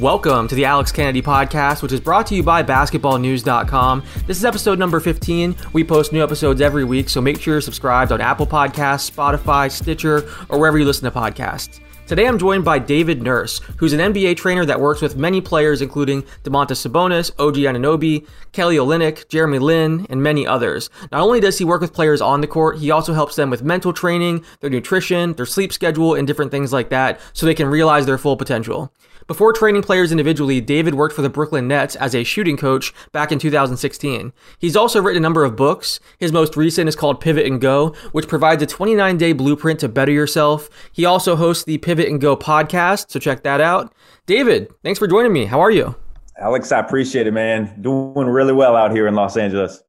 Welcome to the Alex Kennedy Podcast, which is brought to you by BasketballNews.com. This is episode number 15. We post new episodes every week, so make sure you're subscribed on Apple Podcasts, Spotify, Stitcher, or wherever you listen to podcasts. Today I'm joined by David Nurse, who's an NBA trainer that works with many players, including Domantas Sabonis, OG Anunoby, Kelly Olynyk, Jeremy Lin, and many others. Not only does he work with players on the court, he also helps them with mental training, their nutrition, their sleep schedule, and different things like that so they can realize their full potential. Before training players individually, David worked for the Brooklyn Nets as a shooting coach back in 2016. He's also written a number of books. His most recent is called Pivot and Go, which provides a 29 day blueprint to better yourself. He also hosts the Pivot and Go podcast, so check that out. David, thanks for joining me. How are you? Alex, I appreciate it, man. Doing really well out here in Los Angeles.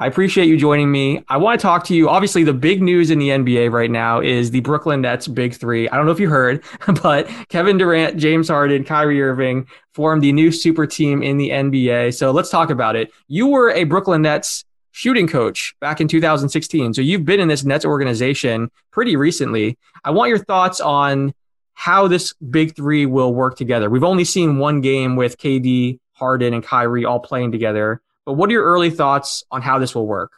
I appreciate you joining me. I want to talk to you. Obviously, the big news in the NBA right now is the Brooklyn Nets big three. I don't know if you heard, but Kevin Durant, James Harden, Kyrie Irving formed the new super team in the NBA. So let's talk about it. You were a Brooklyn Nets shooting coach back in 2016. So you've been in this Nets organization pretty recently. I want your thoughts on how this big three will work together. We've only seen one game with KD, Harden, and Kyrie all playing together. But what are your early thoughts on how this will work?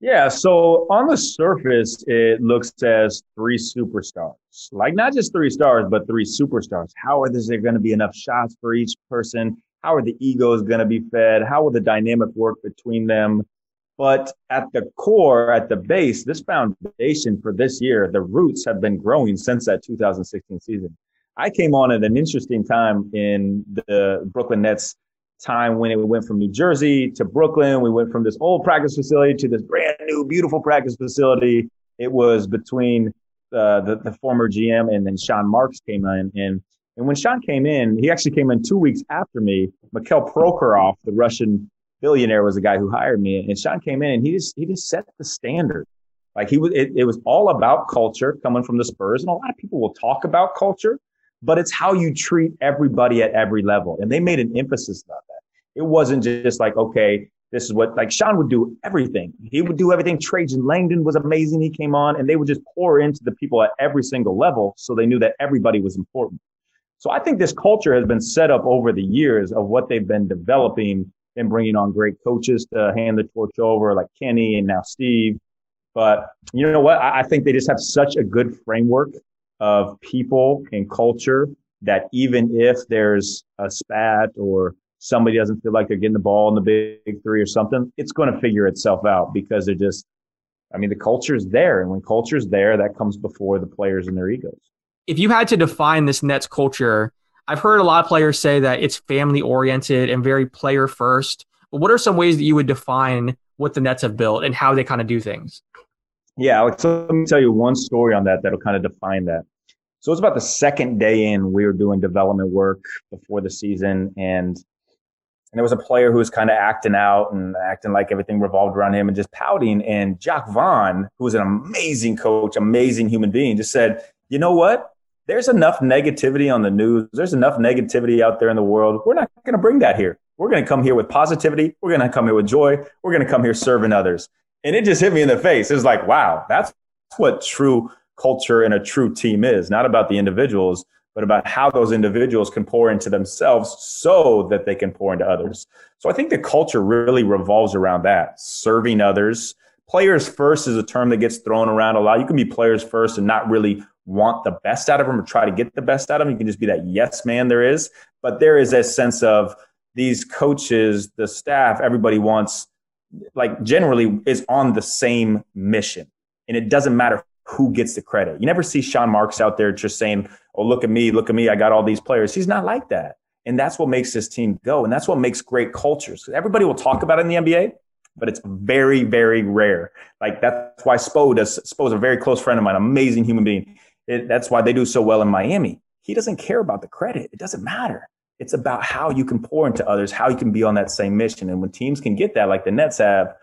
Yeah, so on the surface, it looks as three superstars. Like not just three stars, but three superstars. How are there going to be enough shots for each person? How are the egos going to be fed? How will the dynamic work between them? But at the core, at the base, this foundation for this year, the roots have been growing since that 2016 season. I came on at an interesting time in the Brooklyn Nets time when it went from New Jersey to Brooklyn. We went from this old practice facility to this brand new, beautiful practice facility. It was between uh, the, the former GM and then Sean Marks came in. And, and when Sean came in, he actually came in two weeks after me. Mikhail Prokhorov, the Russian billionaire, was the guy who hired me. And Sean came in and he just, he just set the standard. Like he was, it, it was all about culture coming from the Spurs. And a lot of people will talk about culture, but it's how you treat everybody at every level. And they made an emphasis that. It wasn't just like, okay, this is what like Sean would do everything. He would do everything. Trajan Langdon was amazing. He came on and they would just pour into the people at every single level. So they knew that everybody was important. So I think this culture has been set up over the years of what they've been developing and bringing on great coaches to hand the torch over like Kenny and now Steve. But you know what? I think they just have such a good framework of people and culture that even if there's a spat or somebody doesn't feel like they're getting the ball in the big three or something, it's going to figure itself out because they're just, I mean, the culture's there. And when culture's there, that comes before the players and their egos. If you had to define this Nets culture, I've heard a lot of players say that it's family oriented and very player first. But what are some ways that you would define what the Nets have built and how they kind of do things? Yeah, Alex, let me tell you one story on that that'll kind of define that. So it was about the second day in, we were doing development work before the season, and and there was a player who was kind of acting out and acting like everything revolved around him and just pouting. And Jacque Vaughn, who was an amazing coach, amazing human being, just said, you know what? There's enough negativity on the news. There's enough negativity out there in the world. We're not going to bring that here. We're going to come here with positivity. We're going to come here with joy. We're going to come here serving others. And it just hit me in the face. It was like, wow, that's what true culture and a true team is. Not about the individuals, but about how those individuals can pour into themselves so that they can pour into others. So I think the culture really revolves around that serving others. Players first is a term that gets thrown around a lot. You can be players first and not really want the best out of them or try to get the best out of them. You can just be that yes man there is. But there is a sense of these coaches, the staff, everybody wants, like generally is on the same mission. And it doesn't matter who gets the credit. You never see Sean Marks out there just saying, oh, look at me, look at me, I got all these players. He's not like that. And that's what makes this team go. And that's what makes great cultures. Everybody will talk about it in the NBA, but it's very, very rare. Like that's why Spo does. Spo's a very close friend of mine, amazing human being. It, that's why they do so well in Miami. He doesn't care about the credit. It doesn't matter. It's about how you can pour into others, how you can be on that same mission. And when teams can get that, like the Nets have,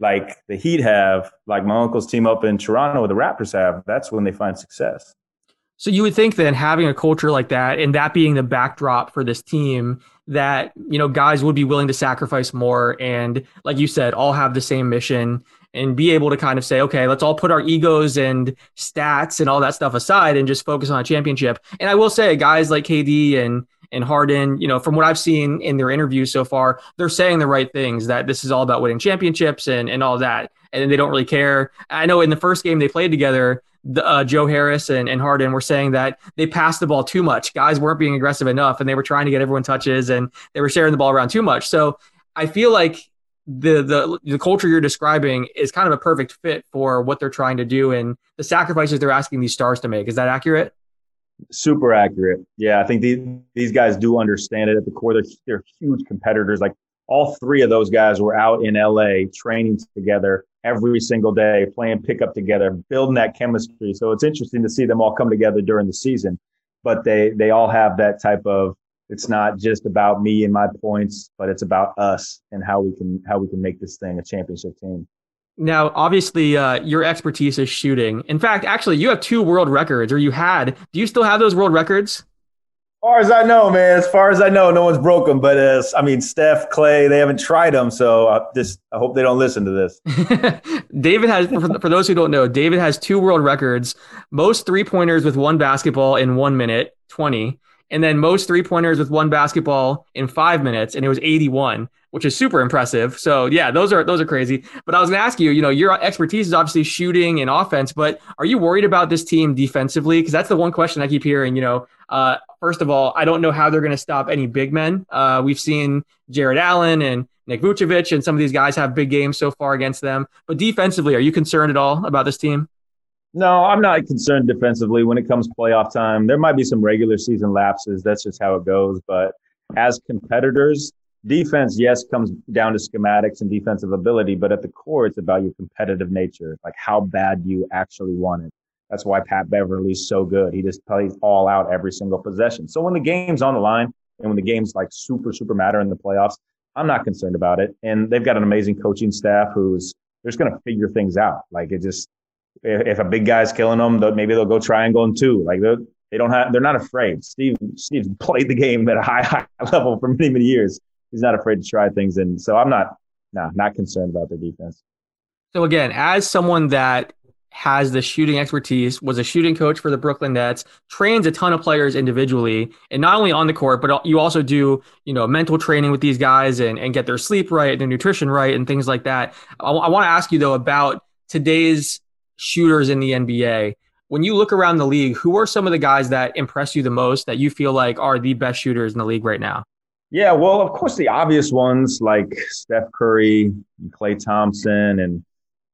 like the Heat have, like my uncle's team up in Toronto, the Raptors have, that's when they find success. So you would think then having a culture like that and that being the backdrop for this team that, you know, guys would be willing to sacrifice more and like you said, all have the same mission and be able to kind of say, okay, let's all put our egos and stats and all that stuff aside and just focus on a championship. And I will say, guys like KD and and Harden, you know, from what I've seen in their interviews so far, they're saying the right things that this is all about winning championships and and all that, and they don't really care. I know in the first game they played together, the, uh, Joe Harris and, and Harden were saying that they passed the ball too much. Guys weren't being aggressive enough, and they were trying to get everyone touches, and they were sharing the ball around too much. So I feel like the the the culture you're describing is kind of a perfect fit for what they're trying to do and the sacrifices they're asking these stars to make. Is that accurate? Super accurate. Yeah, I think these these guys do understand it at the core. They're they're huge competitors. Like all three of those guys were out in LA training together every single day, playing pickup together, building that chemistry. So it's interesting to see them all come together during the season. But they they all have that type of it's not just about me and my points, but it's about us and how we can how we can make this thing a championship team. Now, obviously, uh, your expertise is shooting. In fact, actually, you have two world records, or you had. Do you still have those world records? As far as I know, man. As far as I know, no one's broke them. But uh, I mean, Steph, Klay, they haven't tried them. So I just I hope they don't listen to this. David has, for, for those who don't know, David has two world records: most three pointers with one basketball in one minute, twenty, and then most three pointers with one basketball in five minutes, and it was 81, which is super impressive. So yeah, those are those are crazy. But I was gonna ask you, you know, your expertise is obviously shooting and offense, but are you worried about this team defensively? Because that's the one question I keep hearing. You know, uh, first of all, I don't know how they're to stop any big men. Uh, we've seen Jarrett Allen and Nick Vucevic, and some of these guys have big games so far against them. But defensively, are you concerned at all about this team? No, I'm not concerned defensively when it comes playoff time. There might be some regular season lapses. That's just how it goes. But as competitors, defense, yes, comes down to schematics and defensive ability. But at the core, it's about your competitive nature. Like how bad you actually want it? That's why Pat Beverley's so good. He just plays all out every single possession. So when the game's on the line and when the game's like super, super matter in the playoffs, I'm not concerned about it. And they've got an amazing coaching staff who's they're just going to figure things out. Like it just if a big guy's killing them, maybe they'll go triangle and go in two. Like they they don't have, they're not afraid. Steve Steve's played the game at a high high level for many many years. He's not afraid to try things, and so I'm not, nah, not concerned about their defense. So again, as someone that has the shooting expertise, was a shooting coach for the Brooklyn Nets, trains a ton of players individually, and not only on the court, but you also do, you know, mental training with these guys and, and get their sleep right, and their nutrition right, and things like that. I, I want to ask you though about today's shooters in the NBA. When you look around the league, who are some of the guys that impress you the most that you feel like are the best shooters in the league right now? Yeah, well, of course, the obvious ones like Steph Curry, and Klay Thompson, and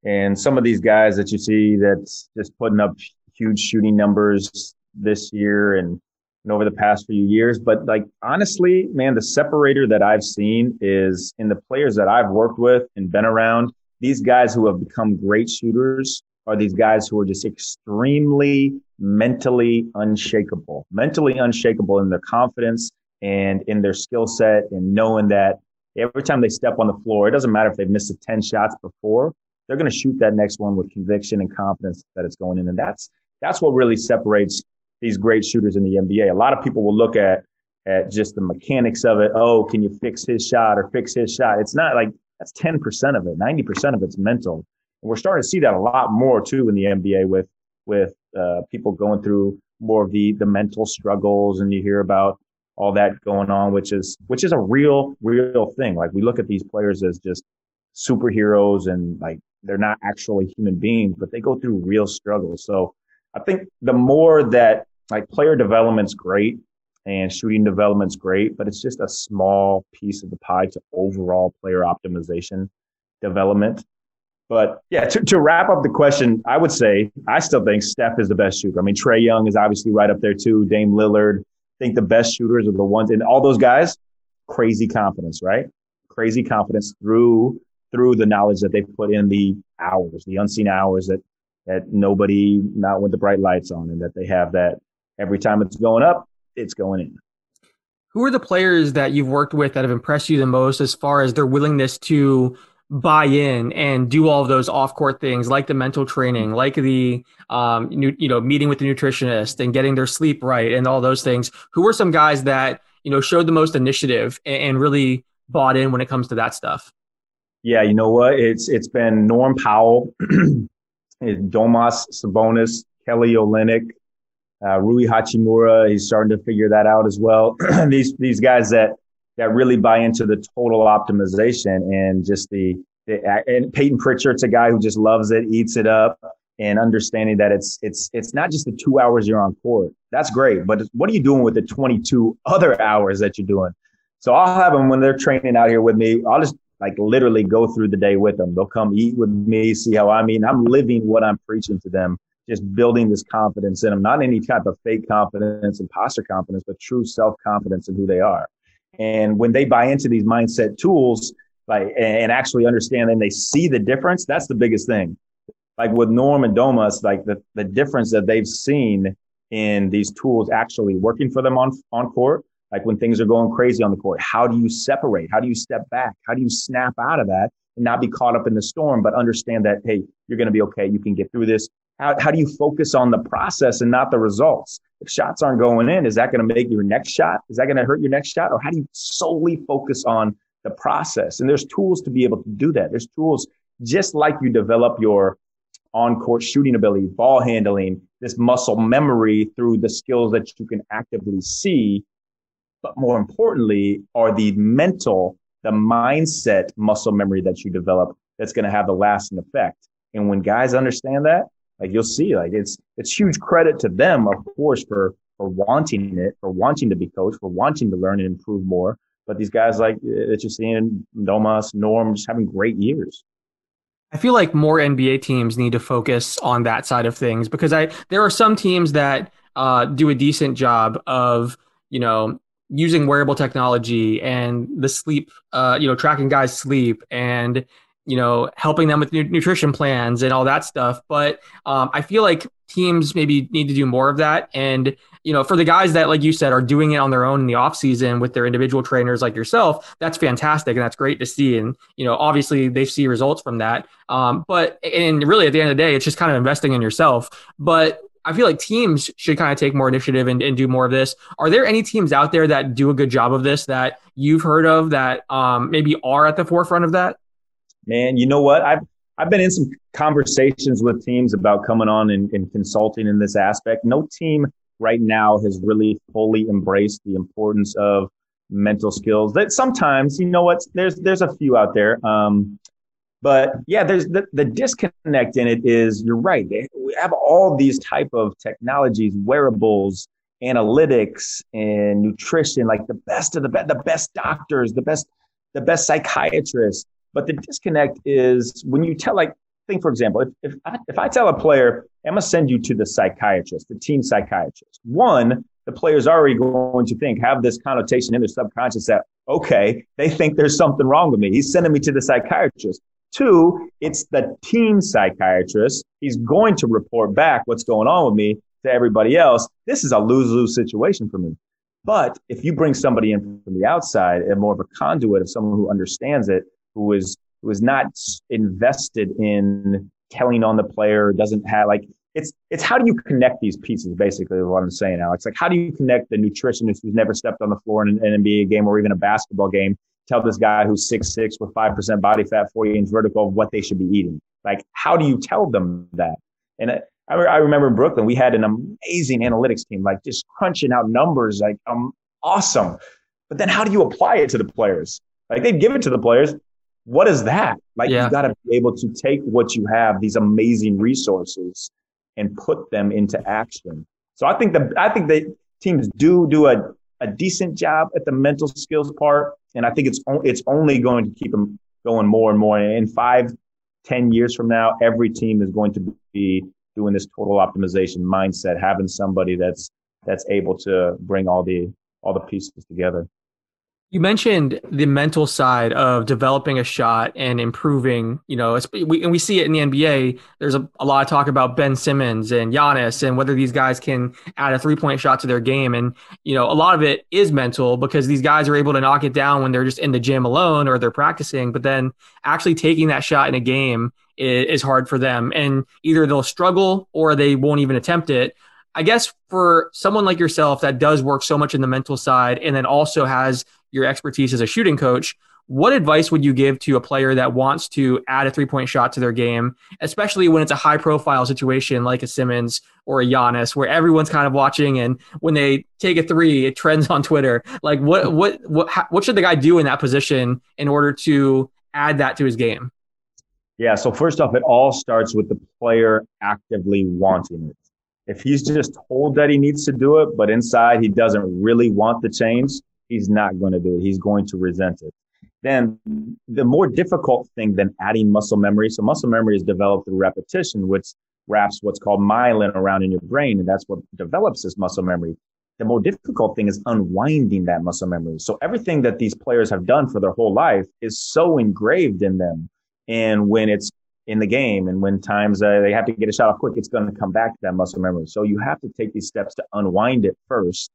and some of these guys that you see that's just putting up huge shooting numbers this year and, and over the past few years. But like honestly, man, the separator that I've seen is in the players that I've worked with and been around. These guys who have become great shooters are these guys who are just extremely mentally unshakable, mentally unshakable in their confidence and in their skill set and knowing that every time they step on the floor, it doesn't matter if they've missed 10 shots before, they're going to shoot that next one with conviction and confidence that it's going in. And that's, that's what really separates these great shooters in the NBA. A lot of people will look at, at just the mechanics of it. Oh, can you fix his shot or fix his shot? It's not like that's 10% of it. 90% of it's mental. We're starting to see that a lot more too in the NBA with with uh, people going through more of the the mental struggles, and you hear about all that going on, which is which is a real real thing. Like we look at these players as just superheroes, and like they're not actually human beings, but they go through real struggles. So I think the more that like player development's great and shooting development's great, but it's just a small piece of the pie to overall player optimization development. But yeah, to, to wrap up the question, I would say I still think Steph is the best shooter. I mean, Trae Young is obviously right up there too. Dame Lillard. I think the best shooters are the ones, and all those guys, crazy confidence, right? Crazy confidence through through the knowledge that they put in the hours, the unseen hours that that nobody, not with the bright lights on, and that they have that every time it's going up, it's going in. Who are the players that you've worked with that have impressed you the most as far as their willingness to buy in and do all of those off court things like the mental training, like the um, you know meeting with the nutritionist and getting their sleep right and all those things. Who were some guys that you know showed the most initiative and, really bought in when it comes to that stuff? Yeah, you know what? It's it's been Norm Powell, Domas Sabonis, Kelly Olynyk, uh, Rui Hachimura. He's starting to figure that out as well. these these guys that that really buy into the total optimization and just the, the and Payton Pritchard's a guy who just loves it, eats it up, and understanding that it's it's it's not just the two hours you're on court. That's great, but what are you doing with the 22 other hours that you're doing? So I'll have them when they're training out here with me. I'll just like literally go through the day with them. They'll come eat with me, see how I mean. I'm living what I'm preaching to them, just building this confidence in them, not any type of fake confidence, imposter confidence, but true self confidence in who they are. And when they buy into these mindset tools, like and actually understand and they see the difference, that's the biggest thing. Like with Norm and Domas, like the, the difference that they've seen in these tools actually working for them on on court like when things are going crazy on the court, how do you separate? How do you step back? How do you snap out of that and not be caught up in the storm, but understand that, hey, you're going to be okay. You can get through this. How, how do you focus on the process and not the results? If shots aren't going in, is that going to make your next shot? Is that going to hurt your next shot? Or how do you solely focus on the process? And there's tools to be able to do that. There's tools just like you develop your on court shooting ability, ball handling, this muscle memory through the skills that you can actively see but more importantly, are the mental, the mindset muscle memory that you develop that's going to have the lasting effect. And when guys understand that, like you'll see, like it's it's huge credit to them, of course, for for wanting it, for wanting to be coached, for wanting to learn and improve more. But these guys like that you're seeing, Domas, Norm, just having great years. I feel like more NBA teams need to focus on that side of things because I there are some teams that uh, do a decent job of you know using wearable technology and the sleep, uh, you know, tracking guys' sleep and you know helping them with nutrition plans and all that stuff. But um, I feel like teams maybe need to do more of that. And you know, for the guys that, like you said, are doing it on their own in the off season with their individual trainers like yourself, that's fantastic and that's great to see. And you know, obviously they see results from that. Um, but and really, at the end of the day, it's just kind of investing in yourself. But I feel like teams should kind of take more initiative and, and, do more of this. Are there any teams out there that do a good job of this that you've heard of that um, maybe are at the forefront of that? Man, you know what? I've I've been in some conversations with teams about coming on and, and consulting in this aspect. No team right now has really fully embraced the importance of mental skills. That sometimes, you know what? There's there's a few out there. Um, but yeah, there's the, the disconnect in it is you're right. We have all these type of technologies, wearables, analytics, and nutrition, like the best of the best, the best doctors, the best, the best psychiatrists. But the disconnect is when you tell, like, think for example, if if I, if I tell a player, I'm gonna send you to the psychiatrist, the team psychiatrist. One, the player's already going to think, have this connotation in their subconscious that, okay, they think there's something wrong with me. He's sending me to the psychiatrist. Two, it's the team psychiatrist. He's going to report back what's going on with me to everybody else. This is a lose lose situation for me. But if you bring somebody in from the outside and more of a conduit of someone who understands it, who is who is not invested in telling on the player, doesn't have like it's it's how do you connect these pieces basically what I'm saying, Alex. Like how do you connect the nutritionist who's never stepped on the floor in an NBA game or even a basketball game tell this guy who's six six with five percent body fat, forty inch vertical, what they should be eating. Like, how do you tell them that? And I, I remember in Brooklyn, we had an amazing analytics team, like just crunching out numbers, like um, awesome. But then, how do you apply it to the players? Like they'd give it to the players. What is that? Like yeah. you got to be able to take what you have, these amazing resources, and put them into action. So I think the I think the teams do do a a decent job at the mental skills part and I think it's it's only going to keep them going more and more. In five, ten years from now, every team is going to be doing this total optimization mindset, having somebody that's that's able to bring all the all the pieces together. You mentioned the mental side of developing a shot and improving, you know, and we see it in the NBA. There's a, a lot of talk about Ben Simmons and Giannis and whether these guys can add a three point shot to their game. And, you know, a lot of it is mental because these guys are able to knock it down when they're just in the gym alone or they're practicing. But then actually taking that shot in a game is hard for them. And either they'll struggle or they won't even attempt it. I guess for someone like yourself that does work so much in the mental side and then also has your expertise as a shooting coach, What advice would you give to a player that wants to add a three point shot to their game, especially when it's a high profile situation like a Simmons or a Giannis, where everyone's kind of watching, and when they take a three, it trends on Twitter. Like, what what what what should the guy do in that position in order to add that to his game? Yeah. So first off, it all starts with the player actively wanting it. If he's just told that he needs to do it, but inside he doesn't really want the change, he's not going to do it. He's going to resent it. Then the more difficult thing than adding muscle memory. So muscle memory is developed through repetition, which wraps what's called myelin around in your brain. And that's what develops this muscle memory. The more difficult thing is unwinding that muscle memory. So everything that these players have done for their whole life is so engraved in them and when it's in the game and when times uh, they have to get a shot off quick, it's going to come back to that muscle memory. So you have to take these steps to unwind it first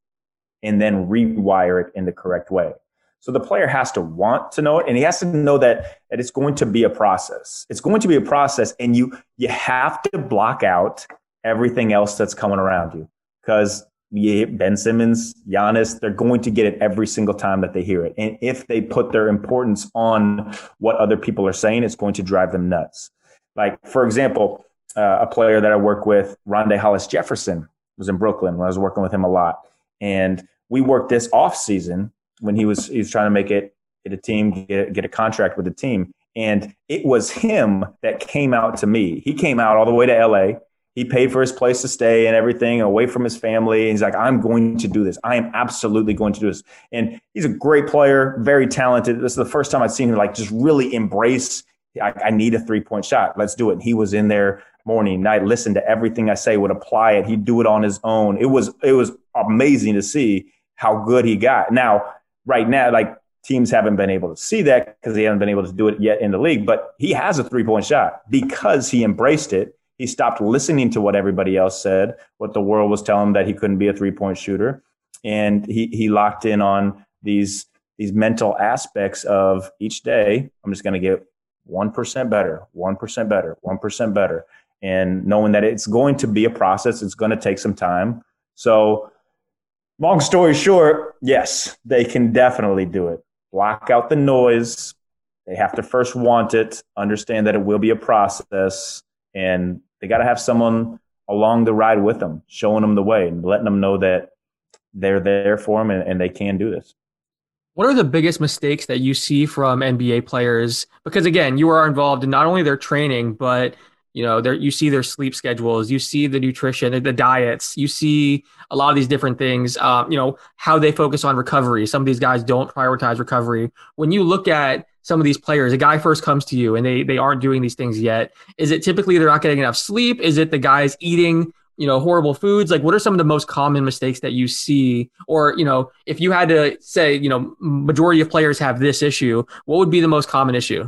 and then rewire it in the correct way. So the player has to want to know it and he has to know that, that it's going to be a process. It's going to be a process and you, you have to block out everything else that's coming around you because Ben Simmons, Giannis, they're going to get it every single time that they hear it. And if they put their importance on what other people are saying, it's going to drive them nuts. Like, for example, uh, a player that I work with, Rondae Hollis Jefferson, was in Brooklyn when I was working with him a lot. And we worked this off season when he was he was trying to make it get a team, get, get a contract with the team. And it was him that came out to me. He came out all the way to LA he paid for his place to stay and everything away from his family. And he's like, I'm going to do this. I am absolutely going to do this. And he's a great player, very talented. This is the first time I've seen him like just really embrace. I, I need a three point shot. Let's do it. And he was in there morning, night, listened to everything I say, would apply it. He'd do it on his own. It was, it was amazing to see how good he got. Now, right now, like teams haven't been able to see that because he hasn't been able to do it yet in the league, but he has a three point shot because he embraced it he stopped listening to what everybody else said, what the world was telling him that he couldn't be a three point shooter. And he, he locked in on these, these mental aspects of each day. I'm just going to get 1% better, 1% better, 1% better. And knowing that it's going to be a process, it's going to take some time. So, long story short, yes, they can definitely do it. Block out the noise. They have to first want it, understand that it will be a process, and they got to have someone along the ride with them, showing them the way and letting them know that they're there for them and, and they can do this. What are the biggest mistakes that you see from NBA players? Because again, you are involved in not only their training, but you know, there you see their sleep schedules, you see the nutrition, the diets, you see a lot of these different things. Um, you know, how they focus on recovery. Some of these guys don't prioritize recovery. When you look at some of these players, a guy first comes to you and they they aren't doing these things yet. Is it typically they're not getting enough sleep? Is it the guys eating you know horrible foods like what are some of the most common mistakes that you see or you know if you had to say you know majority of players have this issue what would be the most common issue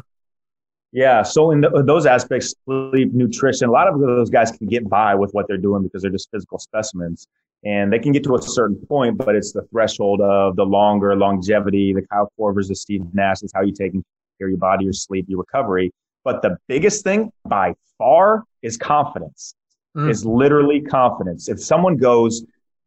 yeah so in the, those aspects sleep nutrition a lot of those guys can get by with what they're doing because they're just physical specimens and they can get to a certain point, but it's the threshold of the longer longevity, the Kyle Korvers, the Steve Nash is how you take care of your body, your sleep, your recovery. But the biggest thing by far is confidence. Mm. Is literally confidence. If someone goes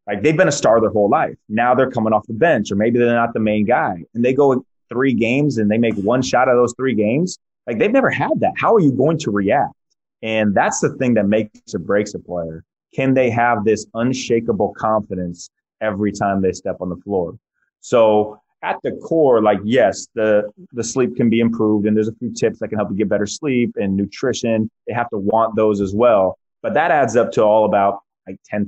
like they've been a star their whole life, now they're coming off the bench, or maybe they're not the main guy, and they go three games and they make one shot of those three games, like they've never had that. How are you going to react? And that's the thing that makes or breaks a player can they have this unshakable confidence every time they step on the floor? So at the core, like yes, the the sleep can be improved, and there's a few tips that can help you get better sleep and nutrition. They have to want those as well, but that adds up to all about like 10%,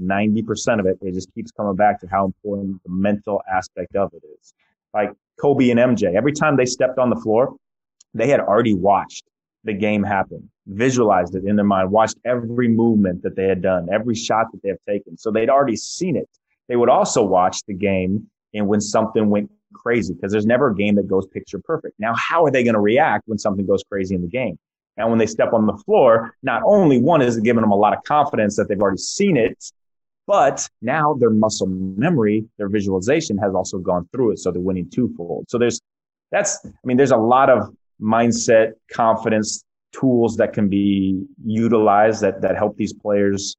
90% of it. It just keeps coming back to how important the mental aspect of it is. Like Kobe and MJ, every time they stepped on the floor, they had already watched the game happen, visualized it in their mind, watched every movement that they had done, every shot that they have taken. So they'd already seen it. They would also watch the game and when something went crazy, because there's never a game that goes picture perfect. Now, how are they going to react when something goes crazy in the game? And when they step on the floor, not only one is giving them a lot of confidence that they've already seen it, but now their muscle memory, their visualization has also gone through it. So they're winning twofold. So there's, that's, I mean, there's a lot of mindset, confidence tools that can be utilized that that help these players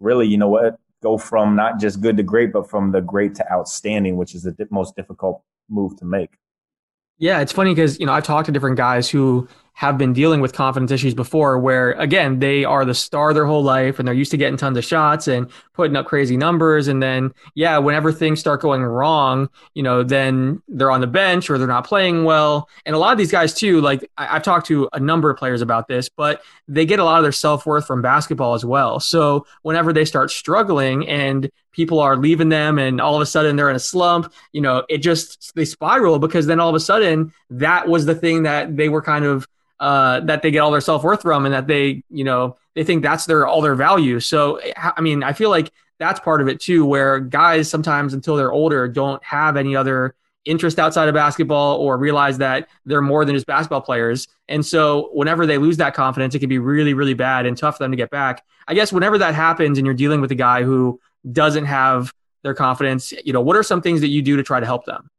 really, you know what, go from not just good to great, but from the great to outstanding, which is the most difficult move to make. Yeah, it's funny because you know I've talked to different guys who have been dealing with confidence issues before where again they are the star their whole life and they're used to getting tons of shots and putting up crazy numbers. And then yeah whenever things start going wrong you know then they're on the bench or they're not playing well. And a lot of these guys too like I, have talked to a number of players about this but they get a lot of their self-worth from basketball as well. So whenever they start struggling and people are leaving them and all of a sudden they're in a slump you know it just they spiral because then all of a sudden that was the thing that they were kind of uh, that they get all their self worth from, and that they, you know, they think that's their all their value. So, I mean, I feel like that's part of it too, where guys sometimes until they're older don't have any other interest outside of basketball or realize that they're more than just basketball players. And so whenever they lose that confidence, it can be really, really bad and tough for them to get back. I guess whenever that happens and you're dealing with a guy who doesn't have their confidence, you know, what are some things that you do to try to help them?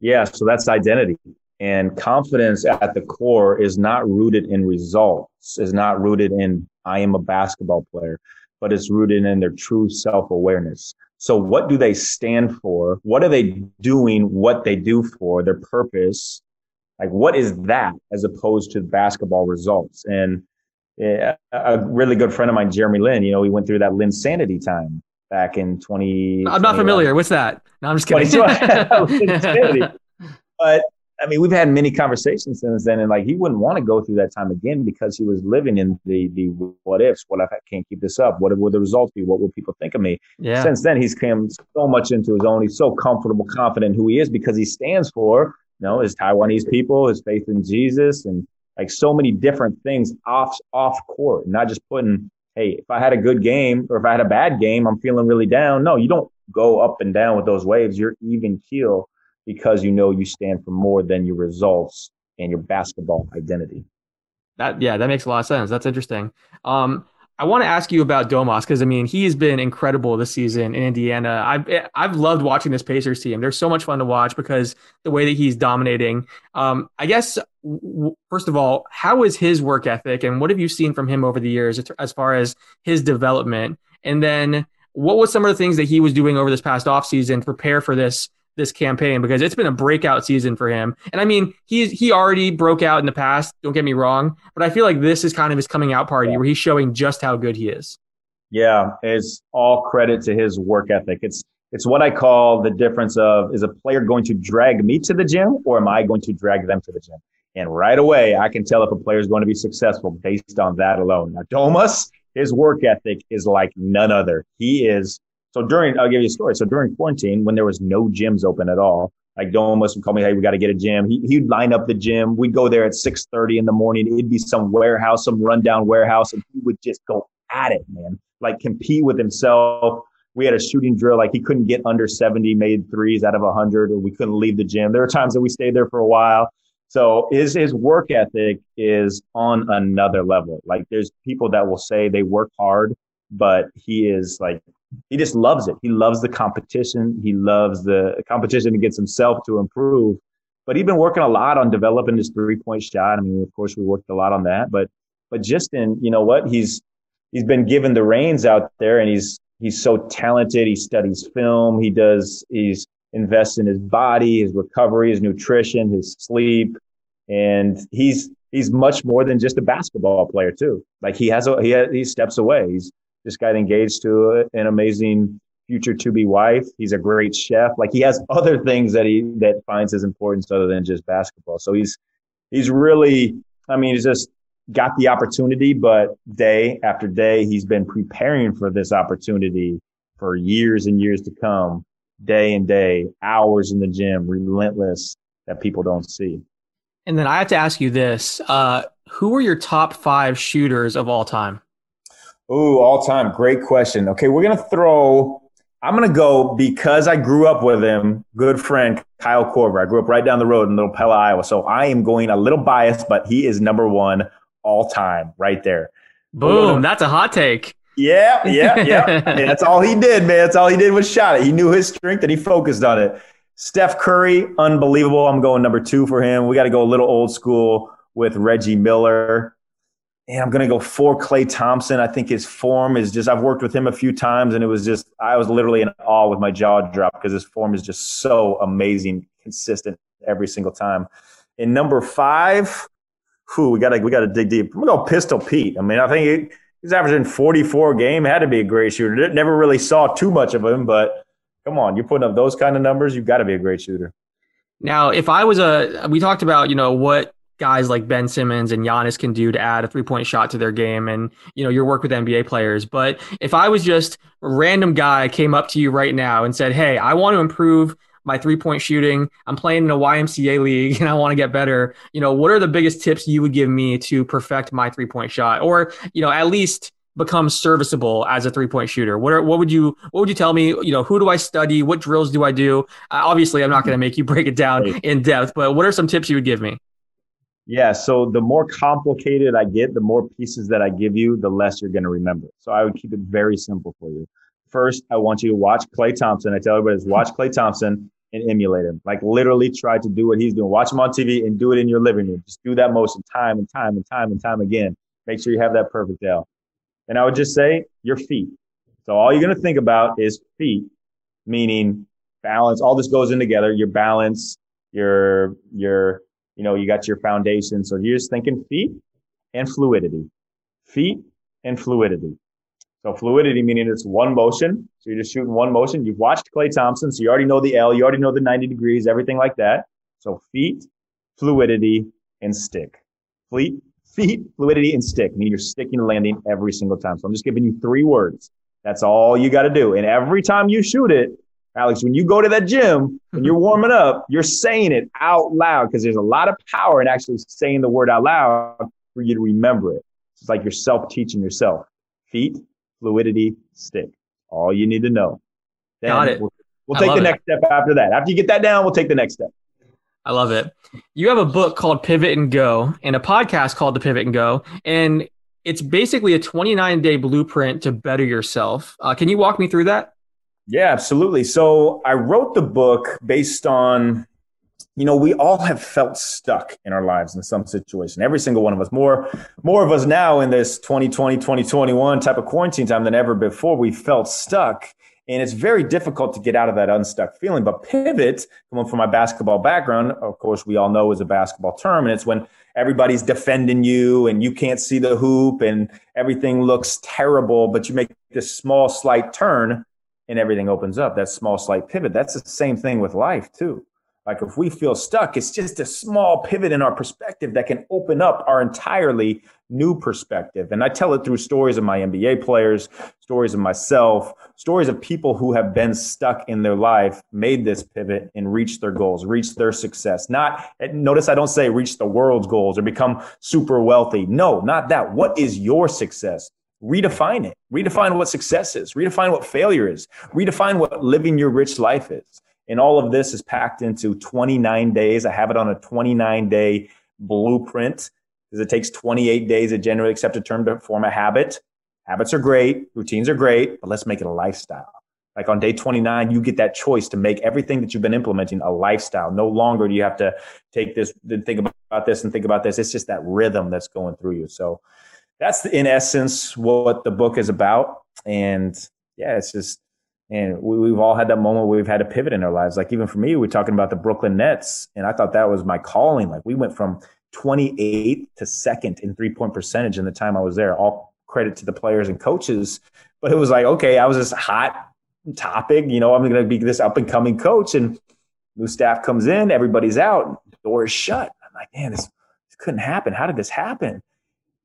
Yeah, so that's identity. And confidence at the core is not rooted in results, is not rooted in, I am a basketball player, but it's rooted in their true self awareness. So, what do they stand for? What are they doing? What they do for their purpose? Like, what is that as opposed to basketball results? And yeah, a really good friend of mine, Jeremy Lin, you know, he went through that Linsanity time back in 20. I'm not familiar. What's that? No, I'm just kidding. but I mean, we've had many conversations since then, and like he wouldn't want to go through that time again because he was living in the the what ifs. What if I can't keep this up? What would the results be? What will people think of me? Yeah. Since then, he's come so much into his own. He's so comfortable, confident who he is because he stands for you know his Taiwanese people, his faith in Jesus, and like so many different things off off court. Not just putting, hey, if I had a good game or if I had a bad game, I'm feeling really down. No, you don't go up and down with those waves. You're even keel because you know you stand for more than your results and your basketball identity. That yeah, that makes a lot of sense. That's interesting. Um, I want to ask you about Domas because I mean he's been incredible this season in Indiana. I've I've loved watching this Pacers team. They're so much fun to watch because the way that he's dominating. Um, I guess w- first of all, how is his work ethic and what have you seen from him over the years as far as his development? And then what was some of the things that he was doing over this past offseason to prepare for this this campaign because it's been a breakout season for him. And I mean, he's he already broke out in the past, don't get me wrong, but I feel like this is kind of his coming out party where he's showing just how good he is. Yeah, it's all credit to his work ethic. It's it's what I call the difference of is a player going to drag me to the gym or am I going to drag them to the gym? And right away, I can tell if a player is going to be successful based on that alone. Now, Domas, his work ethic is like none other. He is so during, I'll give you a story. So during quarantine, when there was no gyms open at all, like Domas would call me, hey, we got to get a gym. He, he'd line up the gym. We'd go there at 6.30 in the morning. It'd be some warehouse, some rundown warehouse, and he would just go at it, man. Like compete with himself. We had a shooting drill. Like he couldn't get under 70 made threes out of 100, or we couldn't leave the gym. There were times that we stayed there for a while. So his his work ethic is on another level. Like there's people that will say they work hard, but he is like he just loves it. He loves the competition. He loves the competition against himself to improve. But he's been working a lot on developing his three point shot. I mean, of course, we worked a lot on that. But but just in you know what he's he's been given the reins out there, and he's he's so talented. He studies film. He does. He's invests in his body, his recovery, his nutrition, his sleep, and he's he's much more than just a basketball player too. Like he has a he has, he steps away. He's just got engaged to an amazing future to be wife. He's a great chef. Like he has other things that he that finds his importance other than just basketball. So he's he's really I mean he's just got the opportunity, but day after day he's been preparing for this opportunity for years and years to come, day and day, hours in the gym, relentless that people don't see. And then I have to ask you this: uh, Who are your top five shooters of all time? Ooh, all time. Great question. Okay, we're going to throw, I'm going to go because I grew up with him, good friend Kyle Korver. I grew up right down the road in Little Pella, Iowa. So I am going a little biased, but he is number one all time right there. Boom. That's a hot take. Yeah, yeah, yeah. that's all he did, man. That's all he did was shot it. He knew his strength and he focused on it. Steph Curry, unbelievable. I'm going number two for him. We got to go a little old school with Reggie Miller and I'm going to go for Klay Thompson. I think his form is just, I've worked with him a few times and it was just, I was literally in awe with my jaw drop because his form is just so amazing, consistent, every single time. In number five, who we gotta we gotta dig deep. I'm gonna go Pistol Pete. I mean, I think he, he's averaging 44 a game. Had to be a great shooter. Never really saw too much of him, but come on, you're putting up those kind of numbers. You've got to be a great shooter. Now, if I was a, we talked about you know what guys like Ben Simmons and Giannis can do to add a three point shot to their game and you know your work with NBA players. But if I was just a random guy came up to you right now and said, "Hey, I want to improve my three point shooting. I'm playing in a YMCA league and I want to get better." You know, what are the biggest tips you would give me to perfect my three point shot, or you know, at least become serviceable as a three point shooter? What are, what would you what would you tell me? You know, who do I study? What drills do I do? Uh, obviously, I'm not going to make you break it down in depth, but what are some tips you would give me? Yeah. So the more complicated I get, the more pieces that I give you, the less you're going to remember. So I would keep it very simple for you. First, I want you to watch Klay Thompson. I tell everybody, watch Klay Thompson and emulate him. Like literally try to do what he's doing. Watch him on TV and do it in your living room. Just do that motion time and time and time and time again. Make sure you have that perfect L. And I would just say your feet. So all you're going to think about is feet, meaning balance. All this goes in together. Your balance, your, your, you know, you got your foundation. So you're just thinking feet and fluidity, feet and fluidity. So fluidity meaning it's one motion. So you're just shooting one motion. You've watched Klay Thompson, so you already know the L, you already know the 90 degrees, everything like that. So feet, fluidity, and stick. Feet, feet, fluidity, and stick. Meaning you're sticking and landing every single time. So I'm just giving you three words. That's all you got to do. And every time you shoot it, Alex, when you go to that gym and you're warming up, you're saying it out loud because there's a lot of power in actually saying the word out loud for you to remember it. It's like you're self teaching yourself. Feet, fluidity, stick. All you need to know. Then Got it. We'll, we'll take the it. next step after that. After you get that down, we'll take the next step. I love it. You have a book called Pivot and Go and a podcast called The Pivot and Go. And it's basically a 29 day blueprint to better yourself. Uh, can you walk me through that? Yeah, absolutely. So I wrote the book based on, you know, we all have felt stuck in our lives in some situation. Every single one of us. More, more of us now in this 2020, 2021 type of quarantine time than ever before. We felt stuck. And it's very difficult to get out of that unstuck feeling. But pivot, coming from my basketball background, of course, we all know is a basketball term. And it's when everybody's defending you and you can't see the hoop and everything looks terrible, but you make this small, slight turn and everything opens up. That small, slight pivot. That's the same thing with life, too. Like if we feel stuck, it's just a small pivot in our perspective that can open up our entirely new perspective. And I tell it through stories of my NBA players, stories of myself, stories of people who have been stuck in their life, made this pivot and reached their goals, reached their success. Not notice I don't say reach the world's goals or become super wealthy. No, not that. What is your success? Redefine it. Redefine what success is. Redefine what failure is. Redefine what living your rich life is. And all of this is packed into 29 days. I have it on a 29 day blueprint because it takes 28 days, to generally accept a term to form a habit. Habits are great. Routines are great, but let's make it a lifestyle. Like on day 29, you get that choice to make everything that you've been implementing a lifestyle. No longer do you have to take this, then think about this and think about this. It's just that rhythm that's going through you. So that's in essence what the book is about. And yeah, it's just, and we, have all had that moment where we've had to pivot in our lives. Like even for me, we're talking about the Brooklyn Nets, and I thought that was my calling. Like we went from 28th to second in three point percentage in the time I was there. All credit to the players and coaches, but it was like, okay, I was this hot topic. You know, I'm going to be this up and coming coach, and new staff comes in, everybody's out, door is shut. I'm like, man, this, this couldn't happen. How did this happen?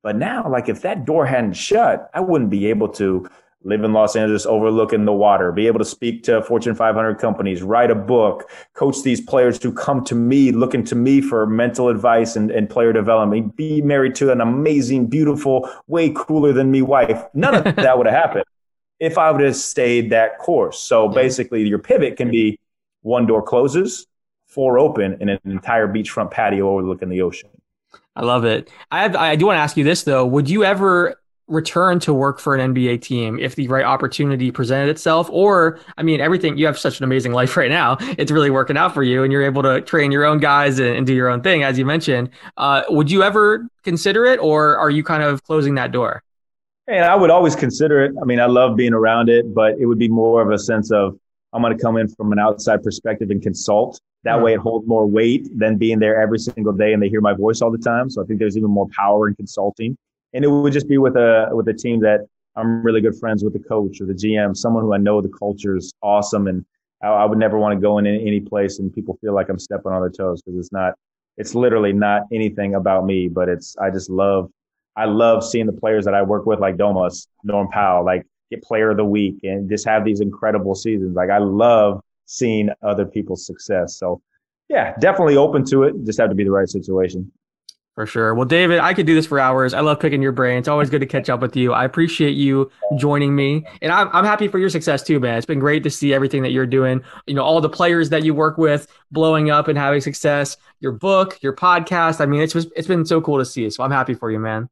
But now, like if that door hadn't shut, I wouldn't be able to live in Los Angeles overlooking the water, be able to speak to Fortune 500 companies, write a book, coach these players who come to me, looking to me for mental advice and, and player development, be married to an amazing, beautiful, way cooler than me wife. None of that would have happened if I would have stayed that course. So basically, your pivot can be one door closes, four open, and an entire beachfront patio overlooking the ocean. I love it. I have, I do want to ask you this though. Would you ever return to work for an NBA team if the right opportunity presented itself? Or, I mean, everything you have such an amazing life right now. It's really working out for you, and you're able to train your own guys and, and do your own thing, as you mentioned. Uh, would you ever consider it, or are you kind of closing that door? And I would always consider it. I mean, I love being around it, but it would be more of a sense of I'm going to come in from an outside perspective and consult That mm-hmm. way it holds more weight than being there every single day and they hear my voice all the time. So I think there's even more power in consulting. And it would just be with a with a team that I'm really good friends with the coach or the GM, someone who I know the culture is awesome and I, I would never want to go in any place and people feel like I'm stepping on their toes because it's not it's literally not anything about me, but it's I just love I love seeing the players that I work with, like Domas, Norm Powell, like get player of the week and just have these incredible seasons. Like I love seeing other people's success. So yeah, definitely open to it. Just have to be the right situation. For sure. Well, David, I could do this for hours. I love picking your brain. It's always good to catch up with you. I appreciate you joining me. And I'm, I'm happy for your success too, man. It's been great to see everything that you're doing. You know, all the players that you work with blowing up and having success, your book, your podcast. I mean, it's just, it's been so cool to see. So I'm happy for you, man.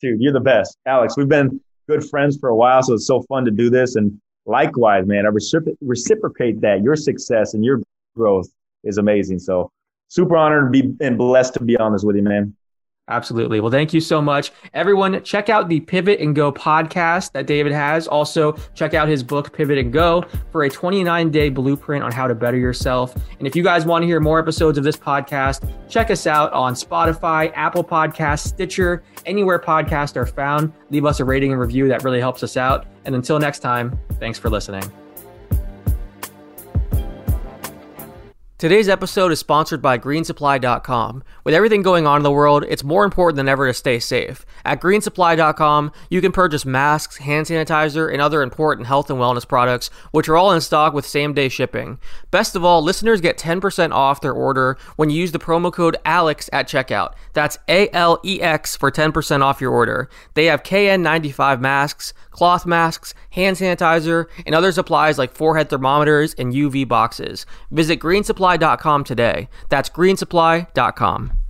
Dude, you're the best. Alex, we've been good friends for a while. So it's so fun to do this. And likewise, man, I recipro- reciprocate that. Your success and your growth is amazing. So super honored to be and blessed to be on this with you, man. Absolutely. Well, thank you so much. Everyone, check out the Pivot and Go podcast that David has. Also, check out his book, Pivot and Go, for a 29 day blueprint on how to better yourself. And if you guys want to hear more episodes of this podcast, check us out on Spotify, Apple Podcasts, Stitcher, anywhere podcasts are found. Leave us a rating and review. That really helps us out. And until next time, thanks for listening. Today's episode is sponsored by greensupply.com. With everything going on in the world, it's more important than ever to stay safe. At greensupply.com, you can purchase masks, hand sanitizer, and other important health and wellness products, which are all in stock with same day shipping. Best of all, listeners get 10% off their order when you use the promo code ALEX at checkout. That's A L E X for 10% off your order. They have KN95 masks, cloth masks, hand sanitizer, and other supplies like forehead thermometers and UV boxes. Visit greensupply.com today. That's greensupply.com.